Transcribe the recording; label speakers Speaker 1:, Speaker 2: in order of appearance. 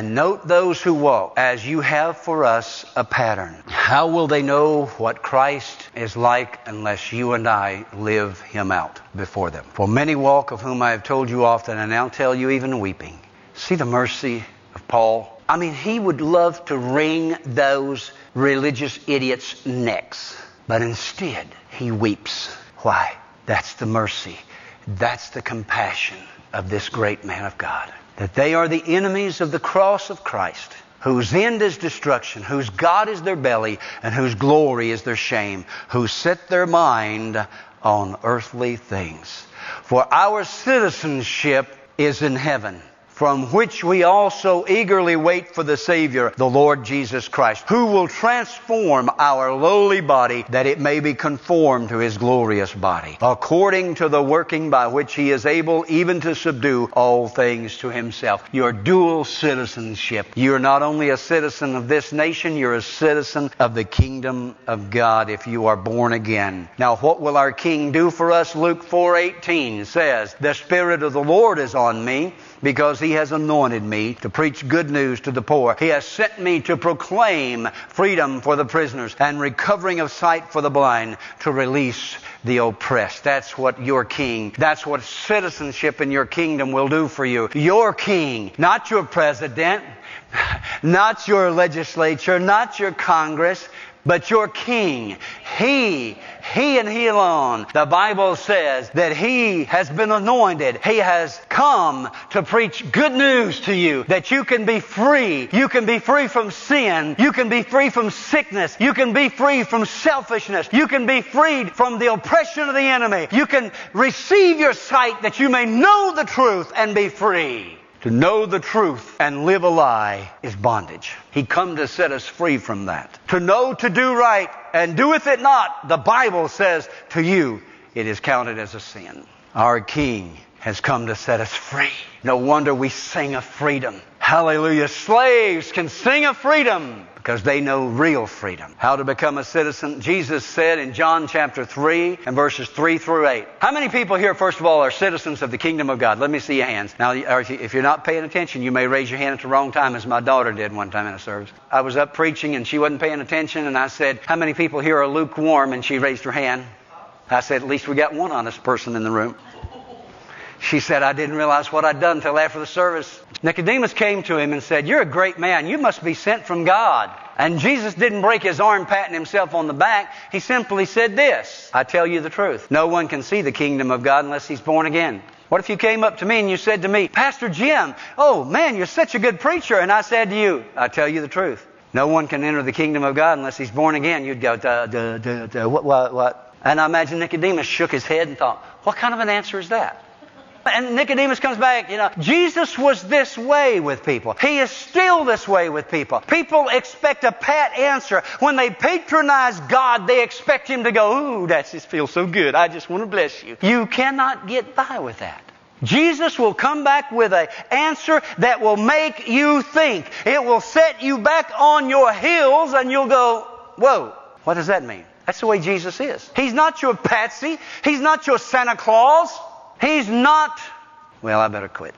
Speaker 1: and note those who walk as you have for us a pattern. How will they know what Christ is like unless you and I live him out before them? For many walk of whom I have told you often and now tell you even weeping. See the mercy of Paul? I mean, he would love to wring those religious idiots' necks, but instead he weeps. Why? That's the mercy. That's the compassion of this great man of God. That they are the enemies of the cross of Christ, whose end is destruction, whose God is their belly, and whose glory is their shame, who set their mind on earthly things. For our citizenship is in heaven from which we also eagerly wait for the Savior, the Lord Jesus Christ, who will transform our lowly body that it may be conformed to His glorious body, according to the working by which He is able even to subdue all things to Himself. Your dual citizenship. You're not only a citizen of this nation, you're a citizen of the kingdom of God if you are born again. Now what will our King do for us? Luke 4:18 says, "The Spirit of the Lord is on me." because he has anointed me to preach good news to the poor. He has sent me to proclaim freedom for the prisoners and recovering of sight for the blind to release the oppressed. That's what your king, that's what citizenship in your kingdom will do for you. Your king, not your president, not your legislature, not your Congress, but your king, he, he and he alone, the Bible says that he has been anointed. He has come to preach good news to you that you can be free. You can be free from sin. You can be free from sickness. You can be free from selfishness. You can be freed from the oppression of the enemy. You can receive your sight that you may know the truth and be free. To know the truth and live a lie is bondage. He come to set us free from that. To know to do right and doeth it not, the Bible says to you, it is counted as a sin. Our King has come to set us free. No wonder we sing of freedom. Hallelujah. Slaves can sing of freedom because they know real freedom. How to become a citizen. Jesus said in John chapter 3 and verses 3 through 8. How many people here, first of all, are citizens of the kingdom of God? Let me see your hands. Now, if you're not paying attention, you may raise your hand at the wrong time as my daughter did one time in a service. I was up preaching and she wasn't paying attention and I said, how many people here are lukewarm? And she raised her hand. I said, at least we got one honest person in the room. She said, I didn't realize what I'd done until after the service. Nicodemus came to him and said, You're a great man. You must be sent from God. And Jesus didn't break his arm patting himself on the back. He simply said this I tell you the truth. No one can see the kingdom of God unless he's born again. What if you came up to me and you said to me, Pastor Jim, oh man, you're such a good preacher. And I said to you, I tell you the truth. No one can enter the kingdom of God unless he's born again. You'd go, duh, duh, duh, duh, what, what, what? And I imagine Nicodemus shook his head and thought, what kind of an answer is that? And Nicodemus comes back, you know, Jesus was this way with people. He is still this way with people. People expect a pat answer. When they patronize God, they expect Him to go, ooh, that just feels so good. I just want to bless you. You cannot get by with that. Jesus will come back with an answer that will make you think. It will set you back on your heels and you'll go, whoa, what does that mean? That's the way Jesus is. He's not your patsy. He's not your Santa Claus. He's not. Well, I better quit.